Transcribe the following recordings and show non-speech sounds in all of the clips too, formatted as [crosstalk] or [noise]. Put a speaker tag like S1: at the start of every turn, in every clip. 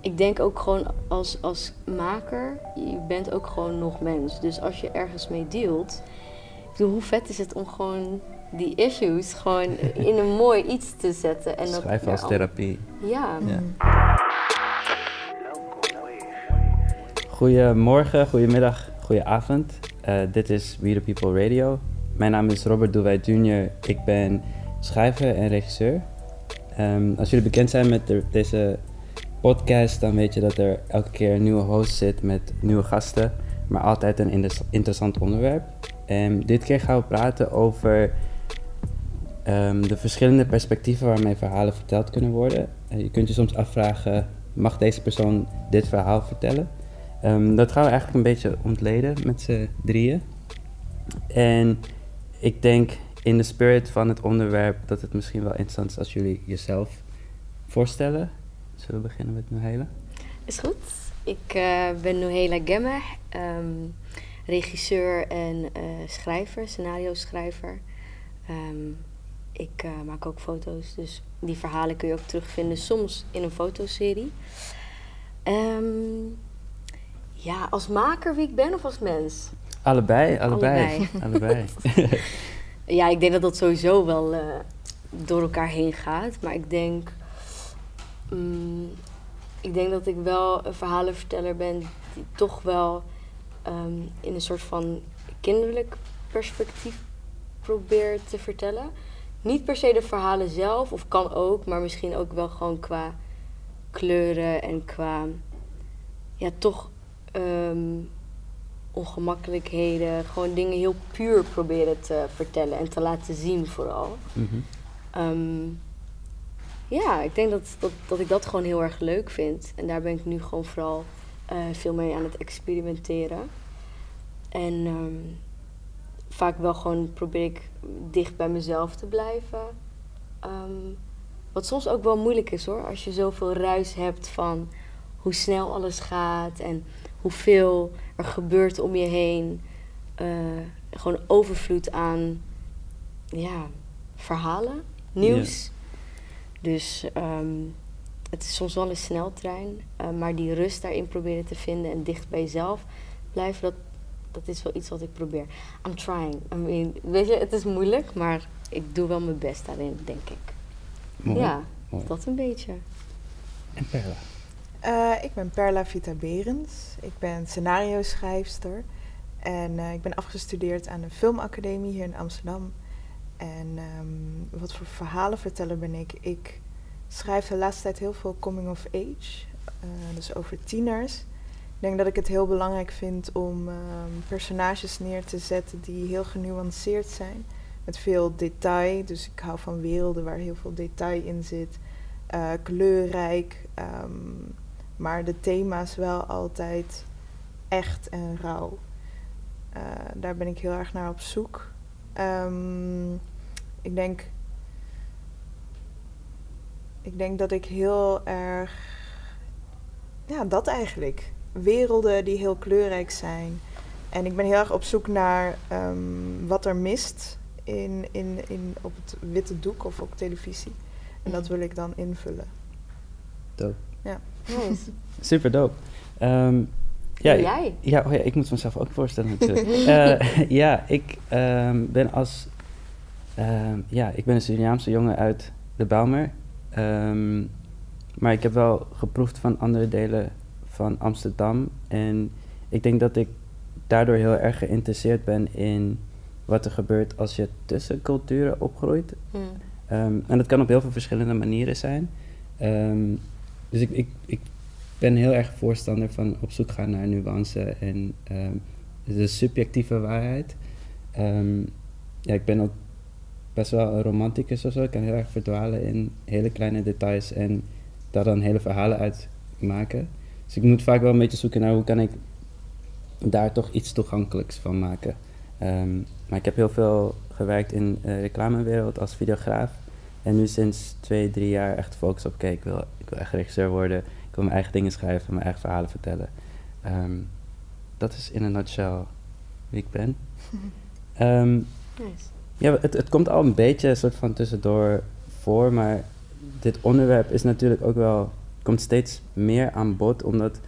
S1: ik denk ook gewoon als, als maker, je bent ook gewoon nog mens. Dus als je ergens mee dealt, ik bedoel, hoe vet is het om gewoon die issues gewoon [laughs] in een mooi iets te zetten.
S2: En dat, Schrijven als therapie.
S1: Ja. ja.
S2: Goedemorgen, goedemiddag, goedenavond. Uh, dit is We The People Radio. Mijn naam is Robert Doewij Jr. Ik ben schrijver en regisseur. Um, als jullie bekend zijn met de, deze podcast, dan weet je dat er elke keer een nieuwe host zit met nieuwe gasten, maar altijd een interessant onderwerp. En dit keer gaan we praten over um, de verschillende perspectieven waarmee verhalen verteld kunnen worden. Je kunt je soms afvragen, mag deze persoon dit verhaal vertellen? Um, dat gaan we eigenlijk een beetje ontleden met z'n drieën. En ik denk in de spirit van het onderwerp dat het misschien wel interessant is als jullie jezelf voorstellen. Zullen we beginnen met Nohela?
S1: Is goed. Ik uh, ben Nohela Gemme, um, regisseur en uh, schrijver, scenario schrijver. Um, ik uh, maak ook foto's, dus die verhalen kun je ook terugvinden soms in een fotoserie. Um, ja, als maker wie ik ben of als mens?
S2: Allebei, allebei. allebei. [laughs]
S1: ja, ik denk dat dat sowieso wel door elkaar heen gaat. Maar ik denk Mm, ik denk dat ik wel een verhalenverteller ben die toch wel ehm, in een soort van kinderlijk perspectief probeert te vertellen. Niet per se de verhalen zelf, of kan ook, maar misschien ook wel gewoon qua kleuren en qua ja, toch um, ongemakkelijkheden. Gewoon dingen heel puur proberen te vertellen en te laten zien, vooral. Mm ja, ik denk dat, dat, dat ik dat gewoon heel erg leuk vind. En daar ben ik nu gewoon vooral uh, veel mee aan het experimenteren. En um, vaak wel gewoon probeer ik dicht bij mezelf te blijven. Um, wat soms ook wel moeilijk is hoor. Als je zoveel ruis hebt van hoe snel alles gaat en hoeveel er gebeurt om je heen. Uh, gewoon overvloed aan ja, verhalen, nieuws. Dus ehm, het is soms wel een sneltrein, uh, maar die rust daarin proberen te vinden en dicht bij jezelf blijven, dat, dat is wel iets wat ik probeer. I'm trying. I mean, weet je, het is moeilijk, maar ik doe wel mijn best daarin, denk ik.
S2: Mooi.
S1: Ja,
S2: Mooi.
S1: dat een beetje.
S2: En Perla?
S3: Uh, ik ben Perla Vita Berends. Ik ben scenario schrijfster. En uh, ik ben afgestudeerd aan de Filmacademie hier in Amsterdam. En um, wat voor verhalenverteller ben ik? Ik schrijf de laatste tijd heel veel coming of age, uh, dus over tieners. Ik denk dat ik het heel belangrijk vind om um, personages neer te zetten die heel genuanceerd zijn. Met veel detail. Dus ik hou van werelden waar heel veel detail in zit. Uh, kleurrijk. Um, maar de thema's wel altijd echt en rauw. Uh, daar ben ik heel erg naar op zoek. Um, ik denk. Ik denk dat ik heel erg. Ja, dat eigenlijk. Werelden die heel kleurrijk zijn. En ik ben heel erg op zoek naar um, wat er mist in, in, in, op het witte doek of op televisie. En dat wil ik dan invullen.
S2: Dope.
S3: Ja.
S1: Nice. [laughs]
S2: Super dope. Um,
S1: ja, jij?
S2: Ja, oh ja, ik moet mezelf ook voorstellen natuurlijk. uh, [laughs] ja, ik um, ben als Ehm, ja, ik ben een Surinaamse jongen uit de Bijlmer. Um, maar ik heb wel geproefd van andere delen van Amsterdam. En ik denk dat ik daardoor heel erg geïnteresseerd ben in wat er gebeurt als je tussen culturen opgroeit. Hmm. Um, en dat kan op heel veel verschillende manieren zijn. dus ik, ik, ik ben heel erg voorstander van op zoek gaan naar nuance en de subjectieve waarheid. ja, ik ben ook best wel een romanticus of zo. Ik kan heel erg verdwalen in hele kleine details en daar dan hele verhalen uit maken. Dus ik moet vaak wel een beetje zoeken naar hoe kan ik daar toch iets toegankelijks van maken. Ehm, maar ik heb heel veel gewerkt in de reclamewereld als videograaf. En nu sinds twee, drie jaar echt focus op, kijk, ik wil, ik wil echt regisseur worden. Ik wil mijn eigen dingen schrijven, mijn eigen verhalen vertellen. Um, dat is in een nutshell wie ik ben.
S1: um, [laughs] nice.
S2: Ja, het, het komt al een beetje een soort van tussendoor voor, maar dit onderwerp is natuurlijk ook wel komt steeds meer aan bod, omdat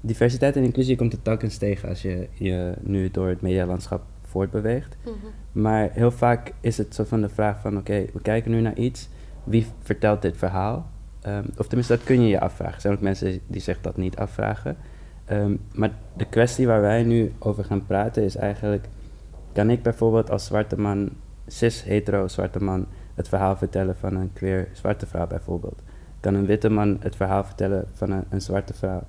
S2: diversiteit en inclusie komt er telkens tegen als je je nu door het medialandschap voortbeweegt.
S1: Mhm.
S2: Maar heel vaak is het zo van de vraag van oké, we kijken nu naar iets. Wie vertelt dit verhaal? Ehm, of tenminste, dat kun je je afvragen. Er zijn ook mensen die zich dat niet afvragen. Ehm, maar de kwestie waar wij nu over gaan praten is eigenlijk... Kan ik bijvoorbeeld als zwarte man, cis-hetero zwarte man... het verhaal vertellen van een queer zwarte vrouw bijvoorbeeld? Kan een witte man het verhaal vertellen van een, een zwarte vrouw?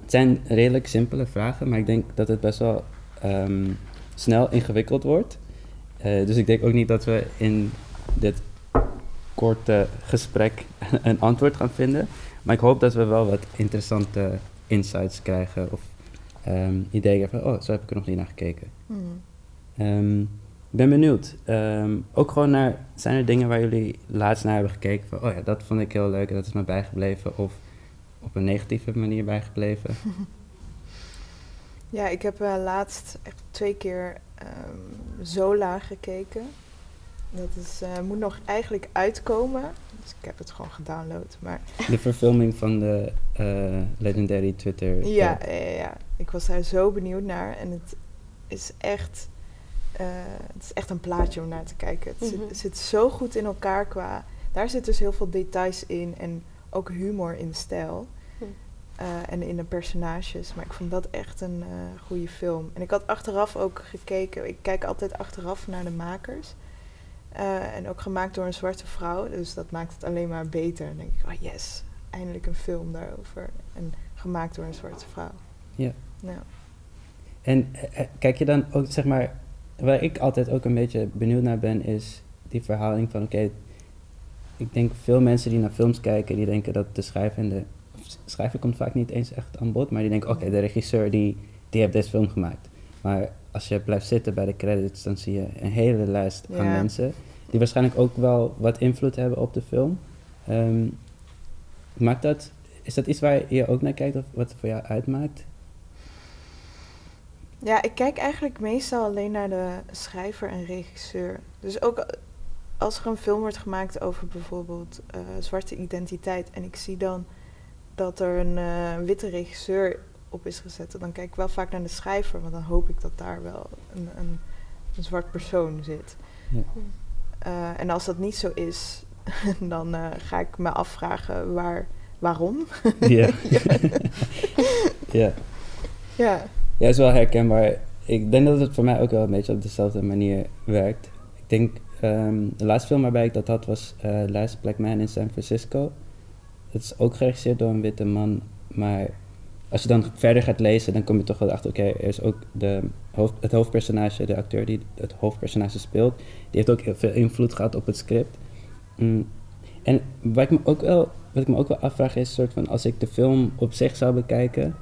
S2: Het zijn redelijk simpele vragen, maar ik denk dat het best wel ehm, snel ingewikkeld wordt. Eh, dus ik denk ook niet dat we in dit korte gesprek [laughs] een antwoord gaan vinden. Maar ik hoop dat we wel wat interessante insights krijgen of ehm, ideeën van, oh, zo heb ik er nog niet naar gekeken. Ik ben benieuwd. Ehm, ook gewoon naar, zijn er dingen waar jullie laatst naar hebben gekeken van, oh ja, dat vond ik heel leuk en dat is me bijgebleven of op een negatieve manier bijgebleven? [laughs]
S3: Ja, ik heb eh, laatst echt twee keer ehm, Zola gekeken. Dat is, eh, moet nog eigenlijk uitkomen. Dus ik heb het gewoon gedownload. Maar [laughs]
S2: De verfilming van de eh, legendary Twitter.
S3: ja, ja, ja, ja, ik was daar zo benieuwd naar. En het is echt, eh, het is echt een plaatje om naar te kijken. Het, zit,
S1: Mhm.
S3: zit zo goed in elkaar qua... Daar zit dus heel veel details in en ook humor in de stijl.
S1: Hm.
S3: Eh, en in de personages. Maar ik vond dat echt een eh goede film. En ik had achteraf ook gekeken. Ik kijk altijd achteraf naar de makers. Eh, en ook gemaakt door een zwarte vrouw. Dus dat maakt het alleen maar beter. En dan denk ik, oh yes, eindelijk een film daarover. En gemaakt door een zwarte vrouw.
S2: Ja.
S3: Nou,
S2: En eh, eh, kijk je dan ook, zeg maar, waar ik altijd ook een beetje benieuwd naar ben, is die verhaling van, oké, ik denk veel mensen die naar films kijken, die denken dat de schrijver en de schrijver komt vaak niet eens echt aan bod, maar die denken, oké, de regisseur die, die heeft deze film gemaakt. Maar als je blijft zitten bij de credits, dan zie je een hele lijst aan
S3: Ja.
S2: mensen die waarschijnlijk ook wel wat invloed hebben op de film. Ehm, maakt dat, is dat iets waar je ook naar kijkt of wat het voor jou uitmaakt?
S3: Ja, ik kijk eigenlijk meestal alleen naar de schrijver en regisseur. Dus ook als er een film wordt gemaakt over bijvoorbeeld eh, zwarte identiteit en ik zie dan dat er een eh, witte regisseur op is gezet, dan kijk ik wel vaak naar de schrijver, want dan hoop ik dat daar wel een, een, een zwart persoon zit.
S2: Ja.
S3: Eh, en als dat niet zo is, [laughs] dan ga ik me afvragen waar, waarom.
S2: Ja. [laughs] [laughs] ja.
S3: Ja.
S2: Ja, is wel herkenbaar. Ik denk dat het voor mij ook wel een beetje op dezelfde manier werkt. Ik denk, ehm, de laatste film waarbij ik dat had was eh Last Black Man in San Francisco. Het is ook geregisseerd door een witte man, maar als je dan verder gaat lezen, dan kom je toch wel achter, oké, er is ook de hoofd, het hoofdpersonage, de acteur die het hoofdpersonage speelt, die heeft ook heel veel invloed gehad op het script. Mm. En wat ik, me ook wel, wat ik me ook wel afvraag is, soort van, als ik de film op zich zou bekijken,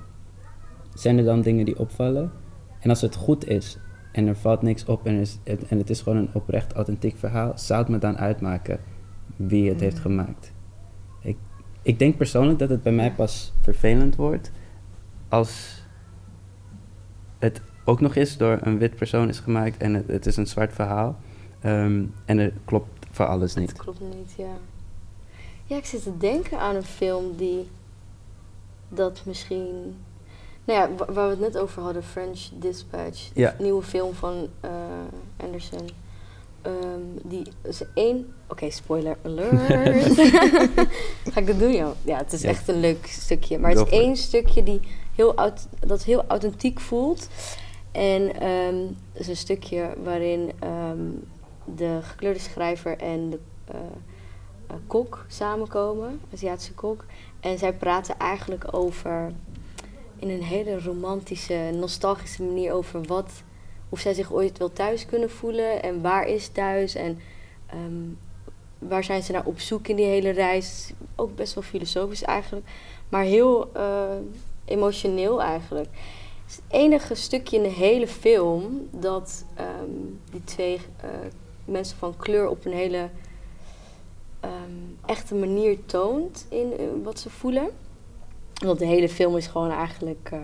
S2: zijn er dan dingen die opvallen? En als het goed is en er valt niks op en, is, het- en het is gewoon een oprecht authentiek verhaal, zou het me dan uitmaken wie het heeft
S3: Mm.
S2: gemaakt? Ik, ik denk persoonlijk dat het bij mij pas vervelend wordt als het ook nog eens door een wit persoon is gemaakt en het, het is een zwart verhaal ehm, en er klopt voor alles niet.
S1: Het klopt niet, ja. Ja, ik zit te denken aan een film die dat misschien... Nou ja, wa- waar we het net over hadden, French Dispatch.
S2: Ja.
S1: De nieuwe film van eh, Anderson. Ehm, die is één... Oké, spoiler alert. [laughs] Ga ik dat doen, joh? Ja, het is
S2: Ja.
S1: echt een leuk stukje. Maar het is één stukje die heel aut- dat heel authentiek voelt. En ehm, het is een stukje waarin ehm, de gekleurde schrijver en de eh, eh, kok samenkomen, Aziatische kok. En zij praten eigenlijk over, in een hele romantische, nostalgische manier over wat, of zij zich ooit wel thuis kunnen voelen en waar is thuis en ehm, waar zijn ze naar op zoek in die hele reis. Ook best wel filosofisch eigenlijk, maar heel eh, emotioneel eigenlijk. Het het enige stukje in de hele film dat ehm, die twee eh, mensen van kleur op een hele ehm, echte manier toont in eh, wat ze voelen. Want de hele film is gewoon eigenlijk eh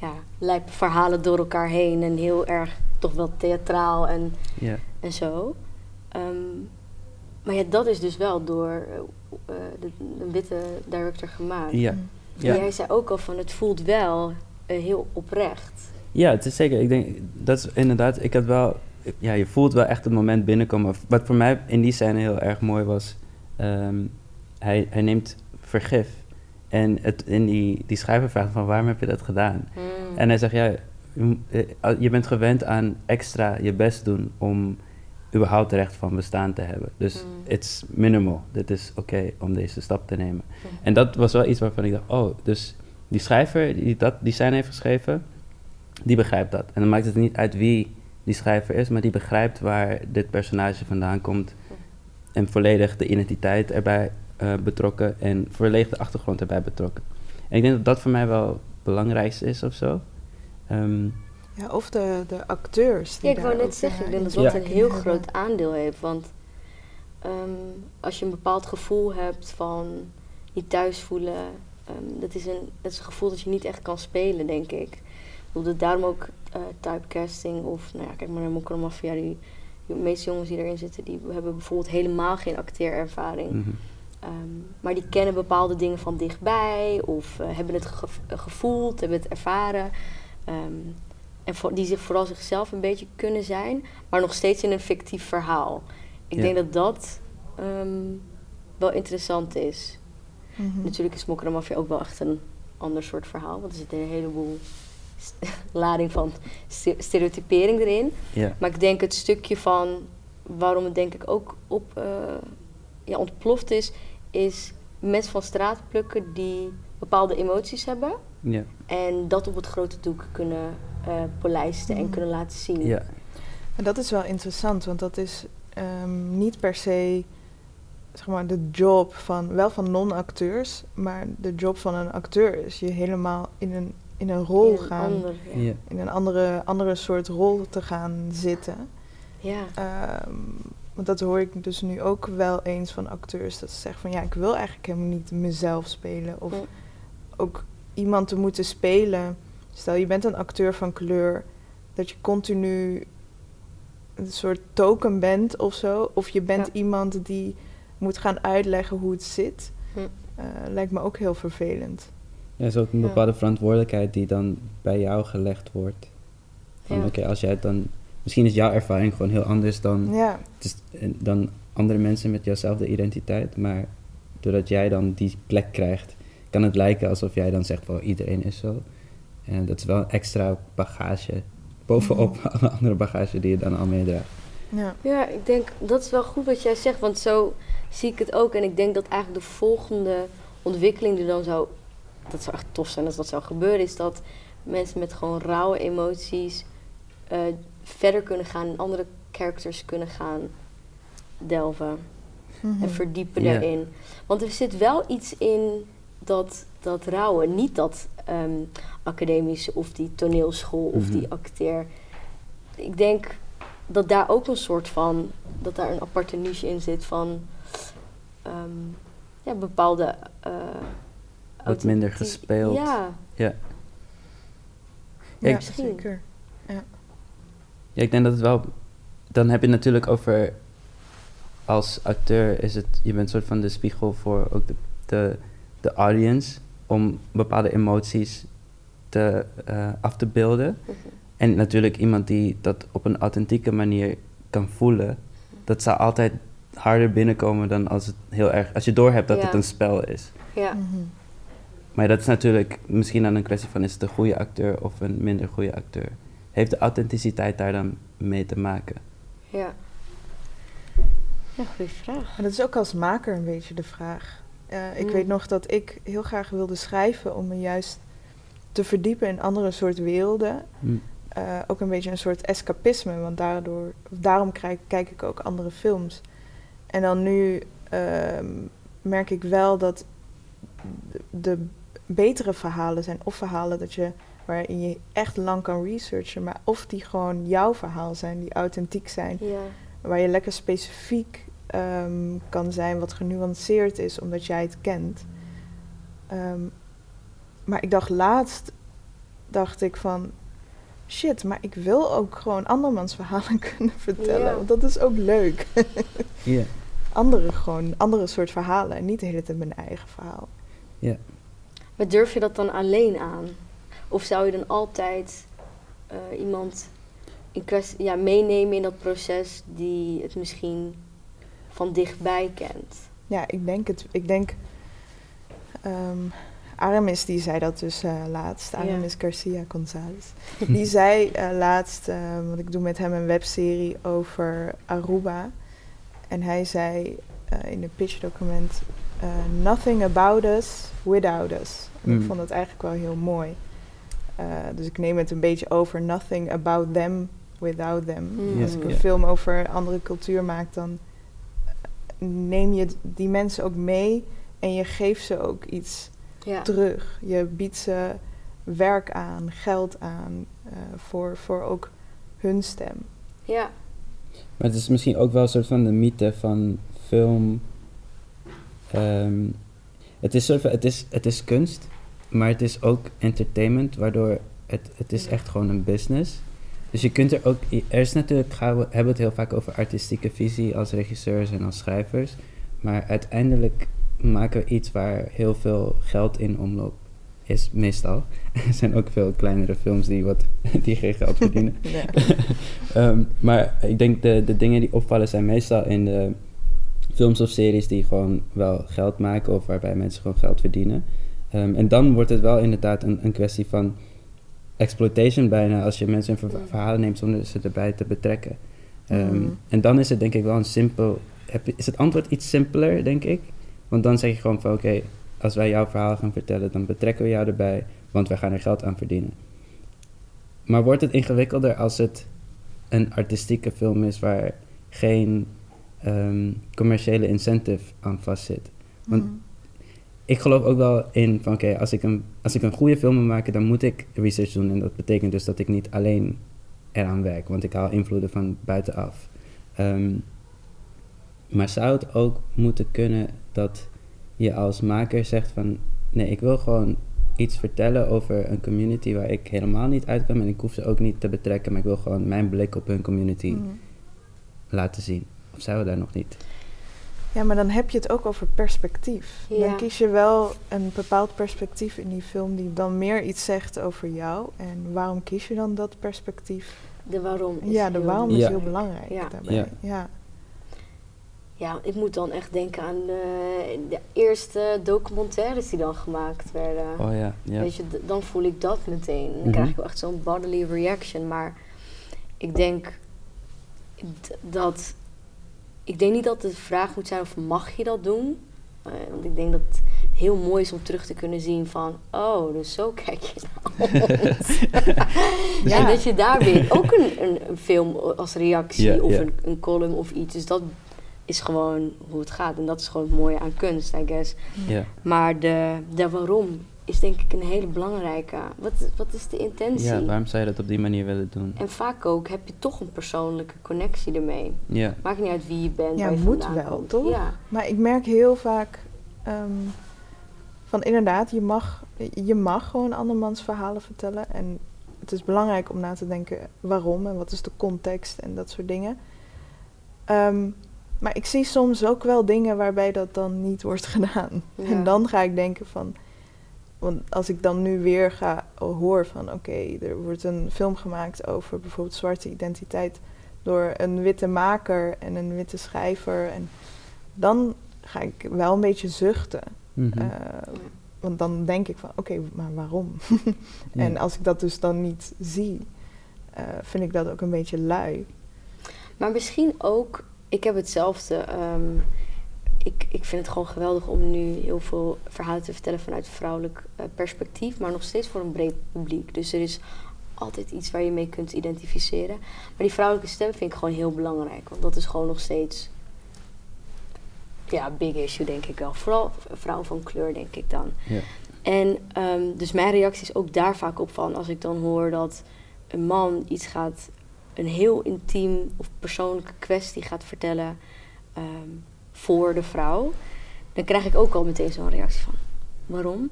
S1: ja, lijpe verhalen door elkaar heen en heel erg toch wel theatraal en, en zo. Ehm, maar ja, dat is dus wel door, eh, eh, de, witte director gemaakt.
S2: Ja.
S1: En
S2: Ja.
S1: jij zei ook al van het voelt wel heel oprecht.
S2: Ja, het is zeker. Ik denk, dat is inderdaad, ik had wel, ja, je voelt wel echt het moment binnenkomen. Wat voor mij in die scène heel erg mooi was, ehm, hij, hij neemt vergif. En het, in die, die schrijver vraagt van waarom heb je dat gedaan?
S1: Mm.
S2: En hij zegt, ja, je, eh, je bent gewend aan extra je best doen om überhaupt recht van bestaan te hebben. Dus
S1: Mm.
S2: it's minimal. Dit is oké om deze stap te nemen.
S1: Mm.
S2: En dat was wel iets waarvan ik dacht, oh, dus die schrijver die dat, die scène heeft geschreven, die begrijpt dat. En dan maakt het niet uit wie die schrijver is, maar die begrijpt waar dit personage vandaan komt. En volledig de identiteit erbij eh, betrokken en volledig de achtergrond erbij betrokken. En ik denk dat dat voor mij wel het belangrijkste is of zo. Ehm,
S3: Ja, of de, de acteurs. die
S1: Ja, ik wou
S3: daar
S1: net
S3: ook,
S1: zeggen, ik
S3: eh,
S1: denk dat dat
S2: Ja.
S1: een heel groot aandeel heeft. Want ehm, als je een bepaald gevoel hebt van niet thuis voelen, ehm, dat, is een, dat is een gevoel dat je niet echt kan spelen, denk ik. Ik bedoel, dat daarom ook eh, typecasting of, nou ja, kijk maar naar Mokro Mafia, die, die meeste jongens die erin zitten, die hebben bijvoorbeeld helemaal geen acteerervaring.
S2: mhm.
S1: Ehm, maar die kennen bepaalde dingen van dichtbij of eh, hebben het ge- gevoeld, hebben het ervaren. Ehm, en voor, die zich vooral zichzelf een beetje kunnen zijn, maar nog steeds in een fictief verhaal. Ik
S2: Ja.
S1: denk dat dat ehm, wel interessant is.
S3: Mhm.
S1: Natuurlijk is Mokker en Mafia ook wel echt een ander soort verhaal, want er zit een heleboel [laughs] lading van ste- stereotypering erin.
S2: Ja,
S1: Maar ik denk het stukje van waarom het denk ik ook op, eh, ja, ontploft is, is mensen van straat plukken die bepaalde emoties hebben
S2: ja,
S1: en dat op het grote doek kunnen eh, polijsten en
S3: Mhm.
S1: kunnen laten zien.
S2: ja,
S3: En dat is wel interessant, want dat is ehm, niet per se zeg maar, de job van, wel van non-acteurs, maar de job van een acteur is je helemaal in een, in een rol
S1: In een
S3: gaan,
S1: ander, ja.
S2: ja,
S3: in een andere, andere soort rol te gaan zitten.
S1: Ja.
S3: Ehm, want dat hoor ik dus nu ook wel eens van acteurs, dat ze zeggen van ja, ik wil eigenlijk helemaal niet mezelf spelen. Of ook iemand te moeten spelen. Stel, je bent een acteur van kleur, dat je continu een soort token bent of zo. Of je bent
S1: Ja.
S3: iemand die moet gaan uitleggen hoe het zit. Eh, lijkt me ook heel vervelend.
S2: Ja, is ook een
S1: Ja.
S2: bepaalde verantwoordelijkheid die dan bij jou gelegd wordt. Van
S1: Ja.
S2: oké, als jij het dan... Misschien is jouw ervaring gewoon heel anders dan,
S3: Ja,
S2: het is, eh, dan andere mensen met jouwzelfde identiteit. Maar doordat jij dan die plek krijgt, kan het lijken alsof jij dan zegt, wel iedereen is zo. En dat is wel een extra bagage bovenop alle andere bagage die je dan al meedraagt.
S3: ja.
S1: ja, ik denk dat is wel goed wat jij zegt, want zo zie ik het ook. En ik denk dat eigenlijk de volgende ontwikkeling die dan zou, dat zou echt tof zijn als dat zou gebeuren, is dat mensen met gewoon rauwe emoties eh, verder kunnen gaan en andere characters kunnen gaan delven.
S3: Mhm.
S1: en verdiepen
S2: Ja.
S1: daarin. Want er zit wel iets in dat, dat rauwe. Niet dat ehm, academische of die toneelschool of
S2: Mhm.
S1: die acteer. Ik denk dat daar ook een soort van... dat daar een aparte niche in zit van... ehm, ja, bepaalde... eh,
S2: Wat minder gespeeld.
S1: Ja,
S2: Ja.
S3: ja,
S1: Misschien.
S3: zeker.
S2: Ja, ik denk dat het wel. Dan heb je het natuurlijk over. Als acteur is het. Je bent een soort van de spiegel voor ook de, de, de audience. Om bepaalde emoties te, eh, af te beelden.
S1: Mhm.
S2: En natuurlijk iemand die dat op een authentieke manier kan voelen. Dat zou altijd harder binnenkomen dan als het heel erg. Als je doorhebt dat
S1: Ja.
S2: het een spel is.
S1: ja.
S3: Mhm.
S2: Maar dat is natuurlijk misschien dan een kwestie van is het een goede acteur of een minder goede acteur. Heeft de authenticiteit daar dan mee te maken?
S1: ja. Ja, goede vraag.
S3: Maar dat is ook als maker een beetje de vraag. Eh, ik
S1: Mm.
S3: weet nog dat ik heel graag wilde schrijven om me juist te verdiepen in andere soort werelden.
S2: Hm.
S3: Eh, ook een beetje een soort escapisme, want daardoor, daarom kijk, kijk ik ook andere films. En dan nu ehm, merk ik wel dat de, de betere verhalen zijn of verhalen dat je, waarin je echt lang kan researchen, maar of die gewoon jouw verhaal zijn, die authentiek zijn
S1: Ja.
S3: waar je lekker specifiek ehm, kan zijn, wat genuanceerd is, omdat jij het kent. Ehm, maar ik dacht laatst, dacht ik van, shit, maar ik wil ook gewoon andermans verhalen [laughs] kunnen vertellen,
S1: Ja.
S3: want dat is ook leuk. [laughs]
S2: Ja.
S3: andere, gewoon, andere soort verhalen. En niet de hele tijd mijn eigen verhaal.
S2: Ja.
S1: Maar durf je dat dan alleen aan? Of zou je dan altijd eh, iemand in kwestie, ja, meenemen in dat proces die het misschien van dichtbij kent?
S3: Ja, ik denk het. Ik denk. ehm, Aramis die zei dat dus eh, laatst. Aramis Garcia Gonzalez. [laughs] Die zei eh, laatst, eh, want ik doe met hem een webserie over Aruba. En hij zei eh, in het pitchdocument: eh, Nothing about us without us. Ik
S2: Mm.
S3: vond het eigenlijk wel heel mooi. Eh, dus ik neem het een beetje over: Nothing about them without them.
S1: Mm.
S3: Als ik een film over een andere cultuur maak, dan eh, neem je die mensen ook mee en je geeft ze ook iets terug. Je biedt ze werk aan, geld aan, eh, voor, voor ook hun stem.
S1: ja.
S2: Maar het is misschien ook wel een soort van de mythe van film. ehm, het, is soort van, het, is, het is kunst, maar het is ook entertainment, waardoor het, het is echt gewoon een business. Dus je kunt er ook, er is natuurlijk, gaan we hebben het heel vaak over artistieke visie als regisseurs en als schrijvers. Maar uiteindelijk maken we iets waar heel veel geld in omloop is, meestal. [laughs] er zijn ook veel kleinere films die, wat, [laughs] die geen geld verdienen. [laughs] Ehm, maar ik denk de, de dingen die opvallen zijn meestal in de films of series die gewoon wel geld maken of waarbij mensen gewoon geld verdienen. Ehm, en dan wordt het wel inderdaad een, een kwestie van exploitation bijna als je mensen in
S1: Mm.
S2: verhalen neemt zonder ze erbij te betrekken. Ehm,
S3: Mm.
S2: En dan is het denk ik wel een simpel, heb is het antwoord iets simpeler denk ik. Want dan zeg je gewoon van oké, als wij jouw verhaal gaan vertellen dan betrekken we jou erbij, want wij gaan er geld aan verdienen. Maar wordt het ingewikkelder als het een artistieke film is waar geen ehm, commerciële incentive aan vastzit. Want
S3: Mm.
S2: Ik geloof ook wel in van oké, als ik een als ik een goede film wil maken, dan moet ik research doen. En dat betekent dus dat ik niet alleen eraan werk, want ik haal invloeden van buitenaf. Ehm, maar zou het ook moeten kunnen dat je als maker zegt van nee, ik wil gewoon iets vertellen over een community waar ik helemaal niet uitkom en ik hoef ze ook niet te betrekken, maar ik wil gewoon mijn blik op hun community
S3: Mm.
S2: laten zien. Of zijn we daar nog niet?
S3: Ja, maar dan heb je het ook over perspectief.
S1: Ja.
S3: Dan kies je wel een bepaald perspectief in die film die dan meer iets zegt over jou. En waarom kies je dan dat perspectief?
S1: De waarom. is
S3: Ja, de
S1: heel
S3: waarom is
S2: Ja.
S3: heel belangrijk
S1: Ja.
S3: daarbij.
S2: Ja.
S3: Ja.
S1: Ja, ik moet dan echt denken aan de, de eerste documentaires die dan gemaakt werden.
S2: Oh ja, ja.
S1: Weet je, dan voel ik dat meteen. Dan
S2: Mhm.
S1: krijg ik wel echt zo'n bodily reaction. Maar ik denk dat. Ik denk niet dat de vraag moet zijn of mag je dat doen. Eh, want ik denk dat het heel mooi is om terug te kunnen zien van... Oh, dus zo [laughs] kijk je naar ons. [laughs]
S3: Ja.
S1: En dat je daar weer ook een, een, een film als reactie of. Een, een column of iets. Dus dat is gewoon hoe het gaat. En dat is gewoon het mooie aan kunst, I guess. Maar de, de waarom is denk ik een hele belangrijke. Wat, wat is de intentie?
S2: ja, waarom zou je dat op die manier willen doen?
S1: En vaak ook heb je toch een persoonlijke connectie ermee.
S2: Ja,
S1: Maakt niet uit wie je bent.
S3: Ja,
S1: waar je
S3: moet wel,
S1: komt.
S3: toch?
S1: Ja.
S3: Maar ik merk heel vaak ehm, van inderdaad, je mag, je mag gewoon andermans verhalen vertellen. En het is belangrijk om na te denken waarom en wat is de context en dat soort dingen. Ehm, maar ik zie soms ook wel dingen waarbij dat dan niet wordt [laughs] gedaan.
S1: Ja.
S3: En dan ga ik denken van. Want als ik dan nu weer ga hoor van oké, er wordt een film gemaakt over bijvoorbeeld zwarte identiteit door een witte maker en een witte schrijver. En dan ga ik wel een beetje zuchten.
S2: mhm.
S3: Eh, want dan denk ik van oké, maar waarom? [laughs] En als ik dat dus dan niet zie, eh, vind ik dat ook een beetje lui.
S1: Maar misschien ook, ik heb hetzelfde. ehm, ik, ik vind het gewoon geweldig om nu heel veel verhalen te vertellen vanuit vrouwelijk eh, perspectief, maar nog steeds voor een breed publiek. Dus er is altijd iets waar je mee kunt identificeren. Maar die vrouwelijke stem vind ik gewoon heel belangrijk, want dat is gewoon nog steeds ja, big issue denk ik wel. Vooral vrouwen van kleur denk ik dan.
S2: Ja.
S1: En ehm, dus mijn reactie is ook daar vaak op van als ik dan hoor dat een man iets gaat, een heel intiem of persoonlijke kwestie gaat vertellen ehm, voor de vrouw, dan krijg ik ook al meteen zo'n reactie van waarom?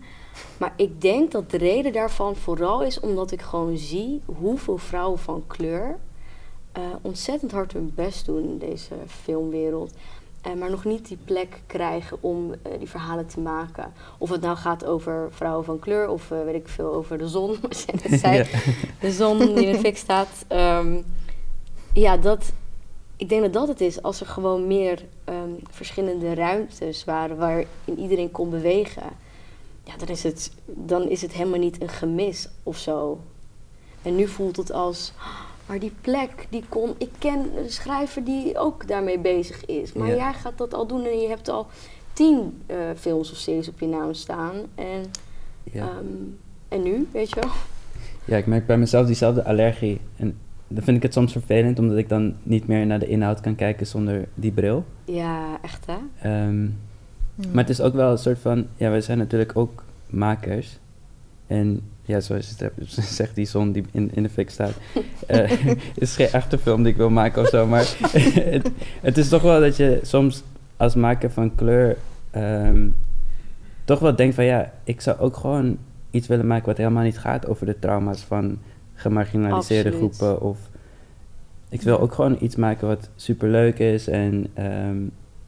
S1: Maar ik denk dat de reden daarvan vooral is omdat ik gewoon zie hoeveel vrouwen van kleur eh, ontzettend hard hun best doen in deze filmwereld. eh, maar nog niet die plek krijgen om eh, die verhalen te maken. Of het nou gaat over vrouwen van kleur of weet ik veel over de zon, [laughs] wat jij net zei.
S2: Ja.
S1: De zon die in de fik staat. Ehm, ja, dat, ik denk dat dat het is. Als er gewoon meer ehm, verschillende ruimtes waren waarin iedereen kon bewegen. Ja, dan is, het, dan is het helemaal niet een gemis of zo. En nu voelt het als, maar die plek, die kon, ik ken een schrijver die ook daarmee bezig is. Maar
S2: Ja.
S1: jij gaat dat al doen en je hebt al tien eh, films of series op je naam staan. En,
S2: Ja.
S1: ehm, en nu, weet je wel?
S2: ja, ik merk bij mezelf diezelfde allergie. En dan vind ik het soms vervelend, omdat ik dan niet meer naar de inhoud kan kijken zonder die bril.
S1: Ja, echt hè?
S2: Ehm,
S3: Hmm.
S2: Maar het is ook wel een soort van, ja, wij zijn natuurlijk ook makers. En ja, zoals je het hebt, [laughs] zegt die zon die in, in de fik staat. [laughs] eh, het [laughs] is geen echte film die ik wil maken of zo, maar het, het is toch wel dat je soms als maker van kleur ehm, toch wel denkt van ja, ik zou ook gewoon iets willen maken wat helemaal niet gaat over de trauma's van gemarginaliseerde
S1: Absoluut.
S2: groepen. Of ik wil ook gewoon iets maken wat superleuk is en ehm,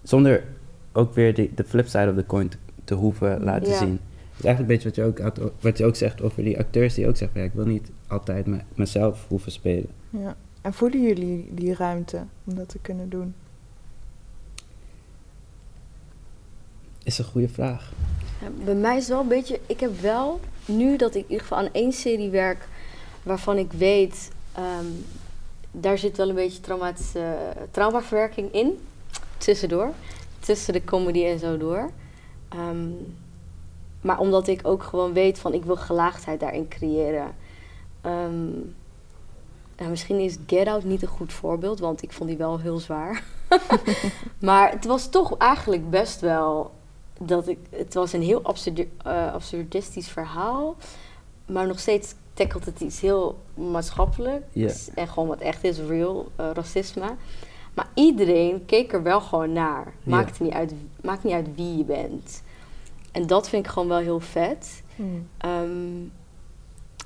S2: zonder ook weer de, de flip side of the coin te, te hoeven laten
S1: Ja.
S2: zien. Het is eigenlijk een beetje wat je, ook, wat je ook zegt over die acteurs die ook zeggen, ja, ik wil niet altijd me- mezelf hoeven spelen.
S3: Ja. En voelen jullie die ruimte om dat te kunnen doen?
S2: Is een goede vraag.
S1: Ja, bij mij is het wel een beetje. Ik heb wel nu dat ik in ieder geval aan één serie werk waarvan ik weet. ehm, daar zit wel een beetje traumatische traumaverwerking in. Tussendoor. Tussen de comedy en zo door. Ehm, maar omdat ik ook gewoon weet van ik wil gelaagdheid daarin creëren. Ehm, nou, misschien is Get Out niet een goed voorbeeld, want ik vond die wel heel zwaar. [laughs] maar het was toch eigenlijk best wel dat ik, het was een heel eh, absurdistisch verhaal, maar nog steeds tackelt het iets heel maatschappelijk
S2: Ja.
S1: en gewoon wat echt is, real eh, racisme. Maar iedereen keek er wel gewoon naar. Maakt, niet uit, maakt niet uit wie je bent. En dat vind ik gewoon wel heel vet.
S3: Hmm.
S1: Ehm,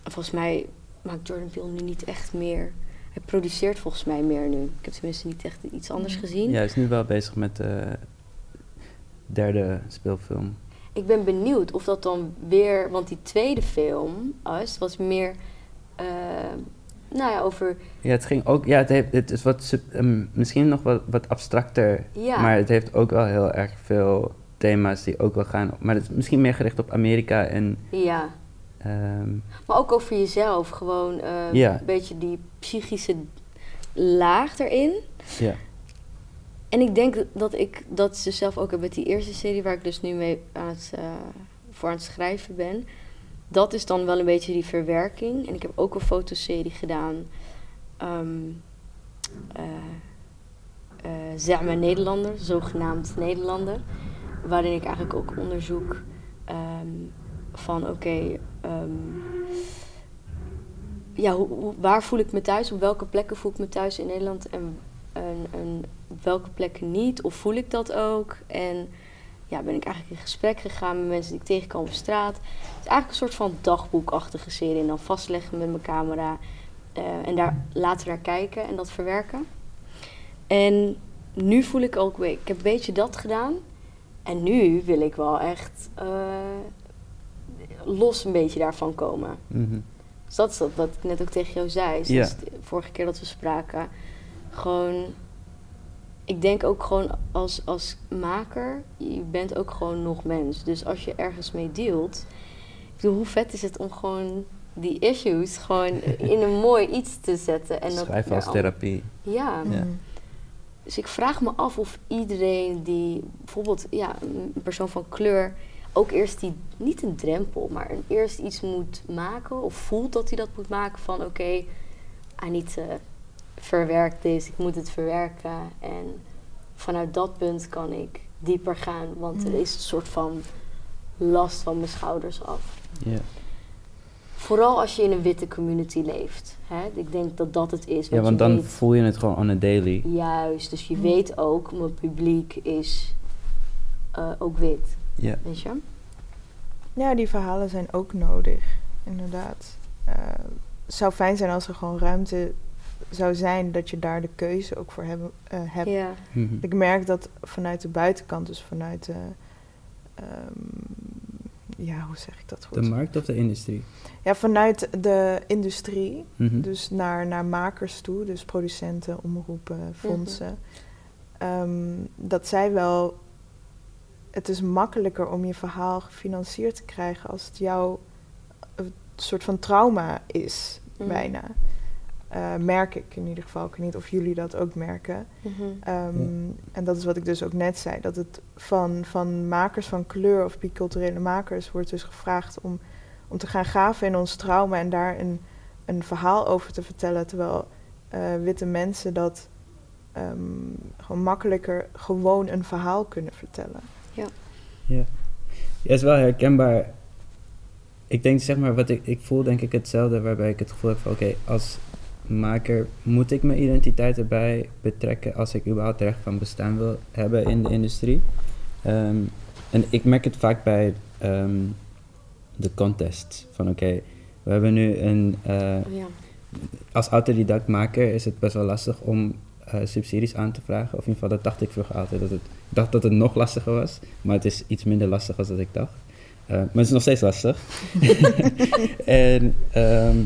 S1: volgens mij maakt Jordan Peele nu niet echt meer. Hij produceert volgens mij meer nu. Ik heb tenminste niet echt iets anders
S3: Mm.
S1: gezien.
S2: Ja, hij is nu wel bezig met de derde speelfilm.
S1: Ik ben benieuwd of dat dan weer, want die tweede film, Us, was meer, eh, nou ja, over,
S2: Ja, het ging ook, ja, het, heeft, het is wat, sub- ehm, misschien nog wat, wat abstracter,
S1: ja,
S2: maar het heeft ook wel heel erg veel thema's die ook wel gaan, maar het is misschien meer gericht op Amerika en
S1: ja.
S2: ehm,
S1: Maar ook over jezelf, gewoon eh,
S2: Ja.
S1: een beetje die psychische laag erin.
S2: ja.
S1: En ik denk dat ik dat ze zelf ook heb met die eerste serie waar ik dus nu mee aan het, eh, voor aan het schrijven ben. Dat is dan wel een beetje die verwerking. En ik heb ook een fotoserie gedaan. ehm eh eh, zeg maar Nederlander, zogenaamd Nederlander. Waarin ik eigenlijk ook onderzoek ehm, van oké, ehm, ja, waar voel ik me thuis? Op welke plekken voel ik me thuis in Nederland? En, en, en welke plekken niet? Of voel ik dat ook? En ja, ben ik eigenlijk in gesprek gegaan met mensen die ik tegenkwam op straat. Het is eigenlijk een soort van dagboekachtige serie. En dan vastleggen met mijn camera. eh, en daar later naar kijken en dat verwerken. En nu voel ik ook weer, ik heb een beetje dat gedaan. En nu wil ik wel echt eh, los een beetje daarvan komen.
S2: mhm.
S1: Dus dat is dat wat ik net ook tegen jou zei. De vorige keer dat we spraken. Gewoon, ik denk ook gewoon als, als maker, je bent ook gewoon nog mens. Dus als je ergens mee dealt, ik bedoel, hoe vet is het om gewoon die issues gewoon [laughs] in een mooi iets te zetten. En dat
S2: Schrijven als therapie.
S1: Ja.
S2: Ja.
S1: Dus ik vraag me af of iedereen die bijvoorbeeld ja, een persoon van kleur ook eerst die, niet een drempel, maar een, eerst iets moet maken of voelt dat hij dat moet maken van oké, I need to verwerk dit, ik moet het verwerken en vanuit dat punt kan ik dieper gaan, want er
S3: Mm.
S1: is een soort van last van mijn schouders af.
S2: Ja.
S1: Vooral als je in een witte community leeft. Hè? Ik denk dat dat het is.
S2: ja,
S1: je
S2: want dan
S1: weet-
S2: voel je het gewoon on a daily.
S1: Juist, dus je
S3: Mm.
S1: weet ook, mijn publiek is eh, ook wit,
S2: Ja.
S1: weet je?
S3: Ja, die verhalen zijn ook nodig, inderdaad. Eh, het zou fijn zijn als er gewoon ruimte zou zijn, dat je daar de keuze ook voor hebben, eh, hebt.
S1: Ja.
S2: Mhm.
S3: Ik merk dat vanuit de buitenkant, dus vanuit de. ehm, ja, hoe zeg ik dat goed?
S2: De markt of de industrie?
S3: Ja, vanuit de industrie,
S2: Mhm.
S3: dus naar, naar makers toe, dus producenten, omroepen, fondsen. ehm, dat zij wel. Het is makkelijker om je verhaal gefinancierd te krijgen als het jouw een soort van trauma is,
S1: Mhm.
S3: bijna. Eh, merk ik in ieder geval. Ik weet niet of jullie dat ook merken.
S1: Mhm.
S3: Ehm, En dat is wat ik dus ook net zei. Dat het van, van makers van kleur of biculturele makers wordt dus gevraagd om, om te gaan graven in ons trauma en daar een, een verhaal over te vertellen. Terwijl eh, witte mensen dat ehm, gewoon makkelijker gewoon een verhaal kunnen vertellen.
S2: Ja. ja, is wel herkenbaar. Ik denk, zeg maar, wat ik, ik voel denk ik hetzelfde, waarbij ik het gevoel heb van, oké, als maker moet ik mijn identiteit erbij betrekken als ik überhaupt recht van bestaan wil hebben in de industrie. Ehm, en ik merk het vaak bij ehm, de contests, van oké, we hebben nu een, eh,
S1: Oh, ja.
S2: als autodidact maker is het best wel lastig om eh, subsidies aan te vragen. Of in ieder geval, dat dacht ik vroeger altijd. Dat het, ik dacht dat het nog lastiger was, maar het is iets minder lastig dan dat ik dacht. Eh, maar het is nog steeds lastig. [laughs] [laughs] en ehm,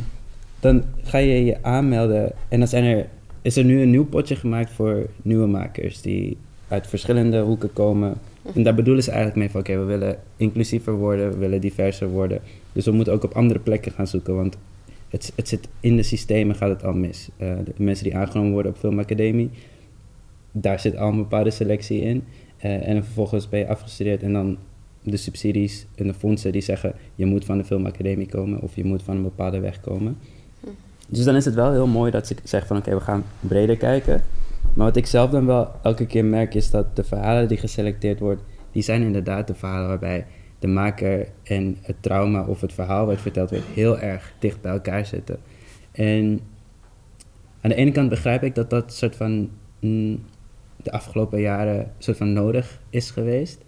S2: dan ga je je aanmelden en dan zijn er, is er nu een nieuw potje gemaakt voor nieuwe makers die uit verschillende hoeken komen. En daar bedoelen ze eigenlijk mee van oké, we willen inclusiever worden, we willen diverser worden. Dus we moeten ook op andere plekken gaan zoeken, want het, het zit in de systemen gaat het al mis. Eh, de mensen die aangenomen worden op filmacademie, daar zit al een bepaalde selectie in. Eh, en vervolgens ben je afgestudeerd en dan de subsidies en de fondsen die zeggen je moet van de filmacademie komen of je moet van een bepaalde weg komen. Dus dan is het wel heel mooi dat ze zeggen van oké, we gaan breder kijken. Maar wat ik zelf dan wel elke keer merk is dat de verhalen die geselecteerd worden, die zijn inderdaad de verhalen waarbij de maker en het trauma of het verhaal wat verteld wordt heel erg dicht bij elkaar zitten. En aan de ene kant begrijp ik dat dat soort van mm, de afgelopen jaren soort van nodig is geweest.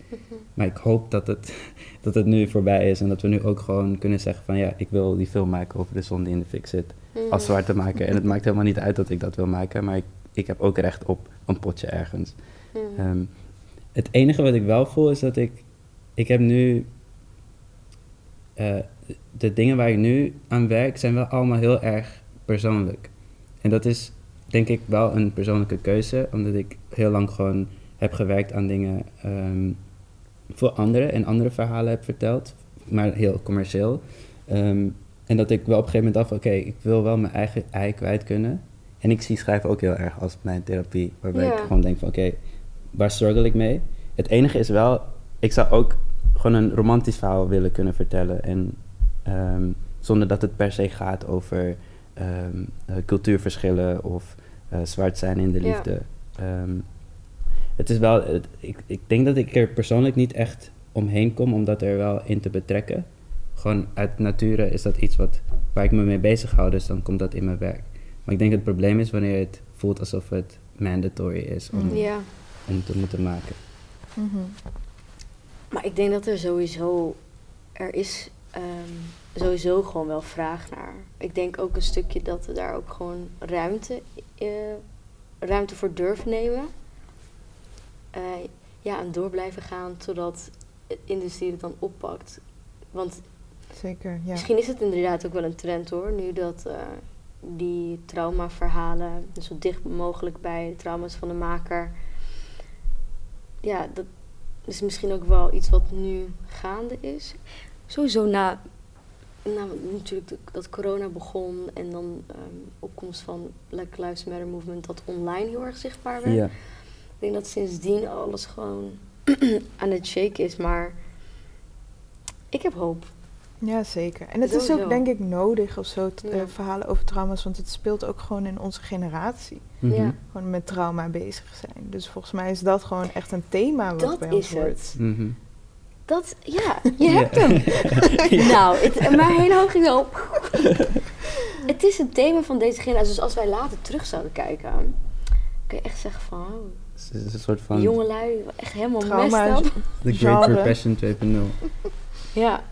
S2: Maar ik hoop dat het, [laughs] dat het nu voorbij is en dat we nu ook gewoon kunnen zeggen van ja, ik wil die film maken over de zon die in de fik zit Als zwarte maker. En het maakt helemaal niet uit dat ik dat wil maken, maar ik, ik heb ook recht op een potje ergens.
S1: Mhm.
S2: Ehm, het enige wat ik wel voel is dat ik, ik heb nu, eh, de dingen waar ik nu aan werk zijn wel allemaal heel erg persoonlijk. En dat is denk ik wel een persoonlijke keuze, omdat ik heel lang gewoon heb gewerkt aan dingen ehm, voor anderen en andere verhalen heb verteld, maar heel commercieel. Ehm, en dat ik wel op een gegeven moment dacht, oké, ik wil wel mijn eigen ei kwijt kunnen. En ik zie schrijven ook heel erg als mijn therapie, waarbij ik gewoon denk van, oké, waar struggle ik mee? Het enige is wel, ik zou ook gewoon een romantisch verhaal willen kunnen vertellen. En ehm, zonder dat het per se gaat over ehm, eh, cultuurverschillen of eh, zwart zijn in de
S1: Ja.
S2: liefde. Ehm, het is wel, het- ik, ik denk dat ik er persoonlijk niet echt omheen kom om dat er wel in te betrekken. Gewoon uit nature is dat iets wat, waar ik me mee bezig hou, dus dan komt dat in mijn werk. Maar ik denk het probleem is wanneer het voelt alsof het mandatory is om,
S3: Mm.
S1: Ja,
S2: te moeten maken.
S3: Mhm.
S1: maar ik denk dat er sowieso, er is ehm, sowieso gewoon wel vraag naar. Ik denk ook een stukje dat we daar ook gewoon ruimte, eh, ruimte voor durven nemen. Eh, ja, en door blijven gaan totdat de industrie het dan oppakt. Want
S3: Zeker, ja.
S1: Misschien is het inderdaad ook wel een trend hoor, nu dat eh, die traumaverhalen zo dicht mogelijk bij de trauma's van de maker. Ja, dat is misschien ook wel iets wat nu gaande is. Sowieso na, na natuurlijk de- dat corona begon en dan ehm, opkomst van Black Lives Matter movement, dat online heel erg zichtbaar werd.
S2: Ja.
S1: Ik denk dat sindsdien alles gewoon [clears throat] aan het shaken is, maar ik heb hoop.
S3: Ja, zeker. En het is ook denk ik nodig of zo, eh, verhalen over trauma's, want het speelt ook gewoon in onze generatie.
S2: Mhm.
S1: Ja.
S3: Gewoon met trauma bezig zijn. Dus volgens mij is dat gewoon echt een thema wat
S1: Dat
S3: bij ons
S1: is
S3: hoort.
S1: het.
S2: Mhm.
S1: Dat, ja, je
S2: Ja.
S1: hebt hem. [laughs] Nou, het, maar heel hoog ging op. het is een thema van deze generatie. Dus als wij later terug zouden kijken, kun je echt zeggen van, oh,
S2: Het is een soort van
S1: jongelui, echt helemaal
S3: Trauma
S1: messed up.
S2: The Great
S3: genre.
S2: Repression 2.0.
S1: Ja,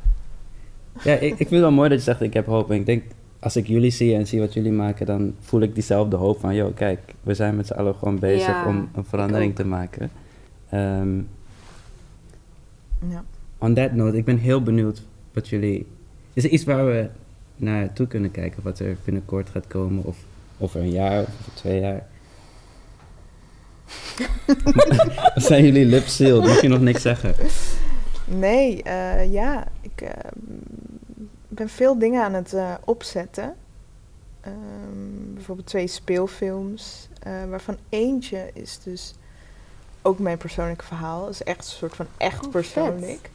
S2: Ja, ik, ik vind het wel mooi dat je zegt ik heb hoop. En ik denk, als ik jullie zie en zie wat jullie maken, dan voel ik diezelfde hoop van, yo, kijk, we zijn met z'n allen gewoon bezig
S1: Ja,
S2: om een verandering te maken. Ehm,
S3: Ja.
S2: on that note, ik ben heel benieuwd wat jullie... Is er iets waar we naartoe kunnen kijken, wat er binnenkort gaat komen? Of over een jaar, of over twee jaar? [laughs] [laughs] Zijn jullie lip sealed? Mag je nog niks zeggen?
S3: Nee, eh, ja, ik eh, ben veel dingen aan het eh, opzetten. Ehm, bijvoorbeeld twee speelfilms, eh, waarvan eentje is dus ook mijn persoonlijke verhaal. Dat is echt een soort van echt
S1: Oh,
S3: persoonlijk.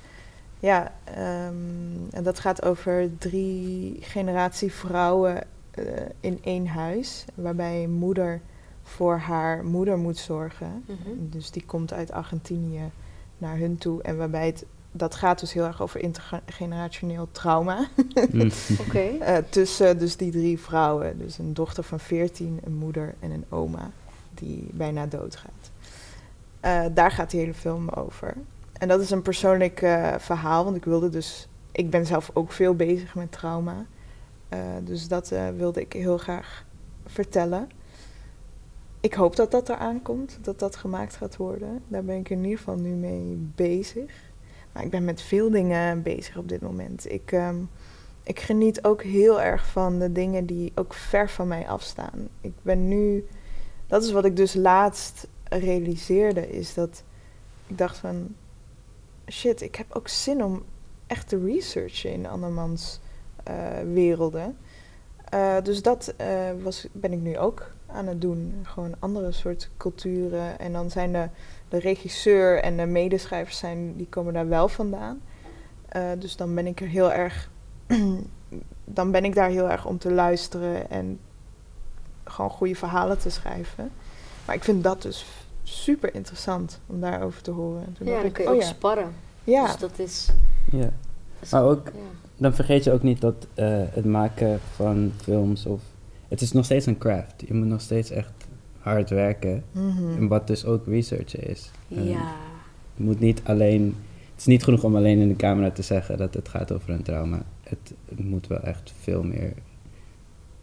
S3: Ja, ehm, en dat gaat over drie generatie vrouwen in één huis, waarbij moeder voor haar moeder moet zorgen.
S1: Mhm.
S3: Dus die komt uit Argentinië naar hun toe. En waarbij het, dat gaat dus heel erg over intergenerationeel trauma.
S2: Mm. [laughs]
S1: Oké.
S3: Eh, tussen dus die drie vrouwen. Dus een dochter van 14, een moeder en een oma die bijna doodgaat. Eh, daar gaat die hele film over. En dat is een persoonlijk eh, verhaal, want ik wilde dus... Ik ben zelf ook veel bezig met trauma. Eh, dus dat eh, wilde ik heel graag vertellen. Ik hoop dat dat eraan komt, dat dat gemaakt gaat worden. Daar ben ik in ieder geval nu mee bezig. Maar ik ben met veel dingen bezig op dit moment. Ik, ehm, ik geniet ook heel erg van de dingen die ook ver van mij afstaan. Ik ben nu, dat is wat ik dus laatst realiseerde, is dat ik dacht van, shit, ik heb ook zin om echt te researchen in andermans eh, werelden. Eh, dus dat eh, was, ben ik nu ook aan het doen. Gewoon andere soort culturen. En dan zijn de, de regisseur en de medeschrijvers zijn, die komen daar wel vandaan. Eh, dus dan ben ik er heel erg. [clears throat] dan ben ik daar heel erg om te luisteren en gewoon goede verhalen te schrijven. Maar ik vind dat dus super interessant om daarover te horen. Toen
S1: Ja, dan
S3: ik,
S1: kun je
S3: oh
S1: ook
S3: ja,
S1: sparren.
S3: ja,
S1: Dus dat is...
S2: Ja. Maar ook-
S1: ja.
S2: Dan vergeet je ook niet dat eh, het maken van films of... Het is nog steeds een craft. Je moet nog steeds echt hard werken.
S3: Mhm.
S2: En wat dus ook researchen is.
S1: Ja.
S2: Je moet niet alleen... Het is niet genoeg om alleen in de camera te zeggen dat het gaat over een trauma. Het, het moet wel echt veel meer...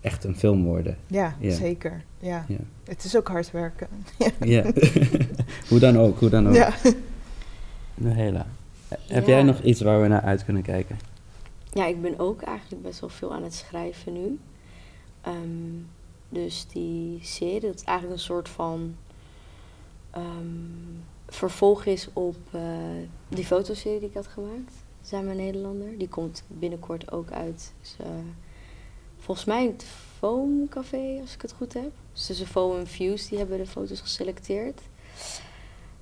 S2: Echt een film worden.
S3: ja,
S2: Ja.
S3: zeker. Ja.
S2: Ja.
S3: Het is ook hard werken. [laughs]
S2: ja. [laughs] hoe dan ook, hoe dan ook.
S3: Ja. [laughs]
S2: Nou, Hela. Heb
S1: Ja.
S2: jij nog iets waar we naar uit kunnen kijken?
S1: Ja, ik ben ook eigenlijk best wel veel aan het schrijven nu. Ehm, dus die serie, dat is eigenlijk een soort van ehm, vervolg is op eh, die fotoserie die ik had gemaakt. Zijn een Nederlander? Die komt binnenkort ook uit. Eh, volgens mij het Foam Café, als ik het goed heb. Dus tussen Foam en Fuse, die hebben de foto's geselecteerd.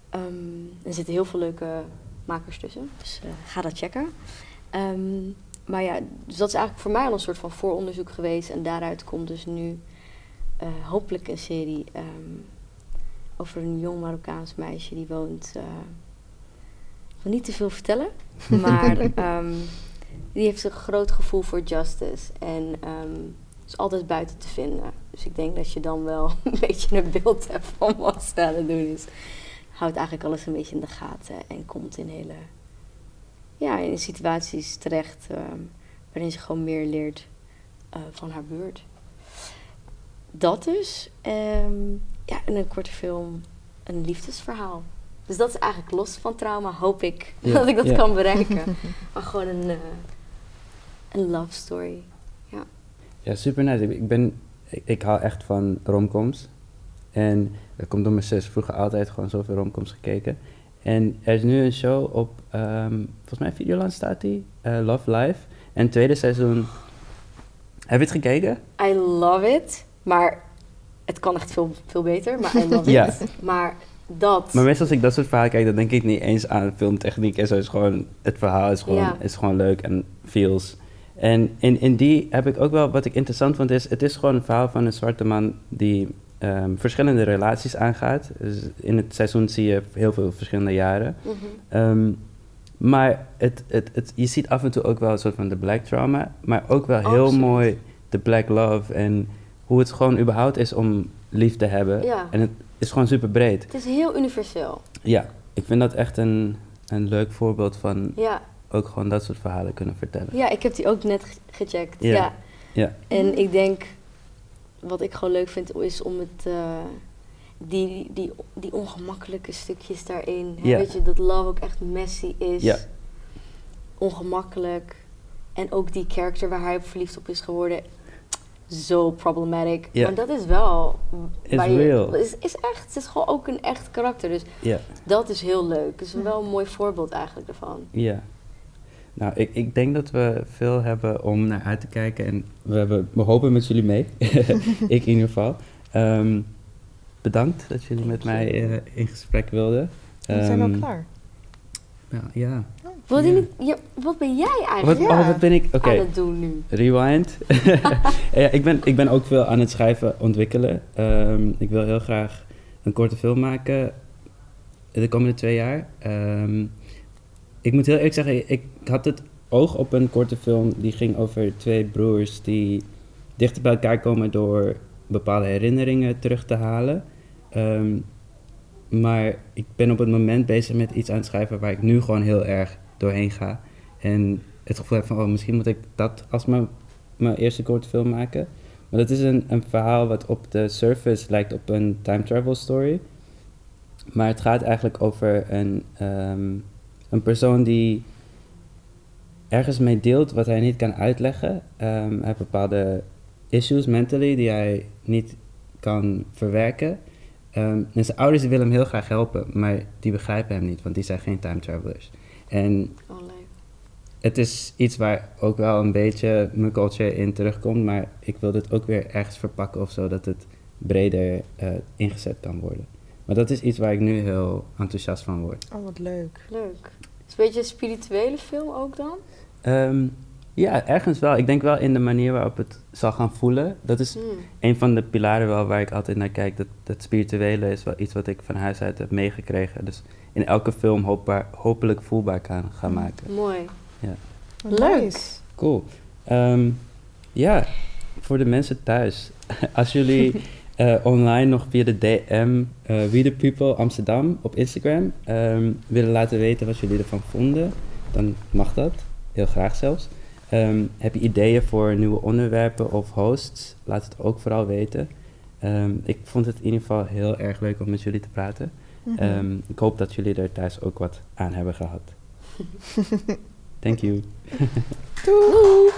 S1: Ehm, er zitten heel veel leuke makers tussen, dus eh, ga dat checken. Ehm, maar ja, dus dat is eigenlijk voor mij al een soort van vooronderzoek geweest. En daaruit komt dus nu eh, hopelijk een serie ehm, over een jong Marokkaans meisje die woont. eh, ik wil niet te veel vertellen, [laughs] maar ehm, die heeft een groot gevoel voor justice. En ehm, is altijd buiten te vinden. Dus ik denk dat je dan wel [laughs] een beetje een beeld hebt van wat ze aan het doen is. Houdt eigenlijk alles een beetje in de gaten en komt in hele ja, in situaties terecht waarin ze gewoon meer leert eh, van haar buurt. Dat dus. ehm, ja, en een korte film, een liefdesverhaal. Dus dat is eigenlijk los van trauma, hoop ik [laughs]
S2: Ja,
S1: dat ik dat
S2: ja.
S1: kan bereiken. [laughs] maar gewoon een, eh, een love story.
S2: Ja, super nice. Ik, ben, ik, ik hou echt van romcoms. En dat komt door mijn zus. Vroeger altijd gewoon zoveel romcoms gekeken. En er is nu een show op, ehm, volgens mij Videoland staat die, eh, Love Live. En tweede seizoen, heb je het gekeken?
S1: I love it, maar het kan echt veel, veel beter, maar [laughs]
S2: Ja.
S1: Maar dat...
S2: Maar meestal als ik dat soort verhalen kijk, dan denk ik niet eens aan filmtechniek en zo. Het, is gewoon, het verhaal is gewoon,
S1: Ja.
S2: is gewoon leuk en feels. En in, in die heb ik ook wel, wat ik interessant vond, is... Het is gewoon een verhaal van een zwarte man die ehm, verschillende relaties aangaat. Dus in het seizoen zie je heel veel verschillende jaren.
S1: Mhm.
S2: Ehm, maar het, het, het, je ziet af en toe ook wel een soort van de black trauma. Maar ook wel heel
S1: Absoluut.
S2: mooi de black love. En hoe het gewoon überhaupt is om lief te hebben.
S1: Ja.
S2: En het is gewoon super breed.
S1: Het is heel universeel.
S2: Ja, ik vind dat echt een, een leuk voorbeeld van
S1: Ja,
S2: ook gewoon dat soort verhalen kunnen vertellen.
S1: ja ik heb die ook net ge- gecheckt.
S2: Ja.
S1: Ja.
S2: Ja.
S1: En ik denk, wat ik gewoon leuk vind, is om het, eh, die, die, die ongemakkelijke stukjes daarin. hè,
S2: Ja.
S1: Weet je, dat love ook echt messy is.
S2: Ja.
S1: Ongemakkelijk. En ook die character waar hij verliefd op is geworden. Zo problematic. Maar dat is wel...
S2: Is
S1: waar je-
S2: real.
S1: Is, is echt, het is gewoon ook een echt karakter. Dus
S2: Ja.
S1: dat is heel leuk. Het is wel een mooi voorbeeld eigenlijk ervan.
S2: Ja. Nou, ik, ik denk dat we veel hebben om naar uit te kijken. En we, hebben, we hopen met jullie mee. [laughs] ik in ieder geval. Ehm, bedankt dat jullie met mij eh, in gesprek wilden.
S3: We zijn al
S2: Ehm,
S3: klaar.
S2: Ja.
S1: Wil je wat ben jij
S2: Wat,
S1: eigenlijk
S3: Ja.
S2: oh, wat ben ik? Oké,
S1: aan het doen nu?
S2: rewind. [laughs] [laughs] ja, ik, ben, ik ben ook veel aan het schrijven, ontwikkelen. Ehm, ik wil heel graag een korte film maken de komende twee jaar. Ehm, ik moet heel eerlijk zeggen, ik had het oog op een korte film die ging over twee broers die dichter bij elkaar komen door bepaalde herinneringen terug te halen. Ehm, maar ik ben op het moment bezig met iets aan het schrijven waar ik nu gewoon heel erg doorheen ga. En het gevoel heb van, oh, misschien moet ik dat als mijn, mijn eerste korte film maken. Maar dat is een, een verhaal wat op de surface lijkt op een time travel story. Maar het gaat eigenlijk over een, ehm, een persoon die ergens mee deelt wat hij niet kan uitleggen. Ehm, hij heeft bepaalde issues mentally die hij niet kan verwerken. Ehm, en zijn ouders willen hem heel graag helpen, maar die begrijpen hem niet, want die zijn geen time travelers. En
S1: Oh, leuk.
S2: het is iets waar ook wel een beetje mijn culture in terugkomt, maar ik wil dit ook weer ergens verpakken of zo, dat het breder eh, ingezet kan worden. Maar dat is iets waar ik nu heel enthousiast van word.
S3: Oh, wat leuk.
S1: Leuk. Is het een beetje een spirituele film ook dan?
S2: Ehm, ja, ergens wel. Ik denk wel in de manier waarop het zal gaan voelen. Dat is
S1: Hmm.
S2: een van de pilaren wel waar ik altijd naar kijk. Dat, dat spirituele is wel iets wat ik van huis uit heb meegekregen. Dus in elke film hoopbaar, hopelijk voelbaar kan gaan maken.
S1: Mooi.
S3: Wat
S1: Leuk.
S2: Cool. Ehm, ja, voor de mensen thuis. [laughs] Als jullie [laughs] eh, online nog via de DM eh We The People Amsterdam op Instagram ehm, willen laten weten wat jullie ervan vonden, dan mag dat. Heel graag zelfs. Ehm, heb je ideeën voor nieuwe onderwerpen of hosts? Laat het ook vooral weten. Ehm, ik vond het in ieder geval heel erg leuk om met jullie te praten.
S3: Mhm.
S2: Ehm, ik hoop dat jullie er thuis ook wat aan hebben gehad. [laughs] Thank you.
S3: Doei.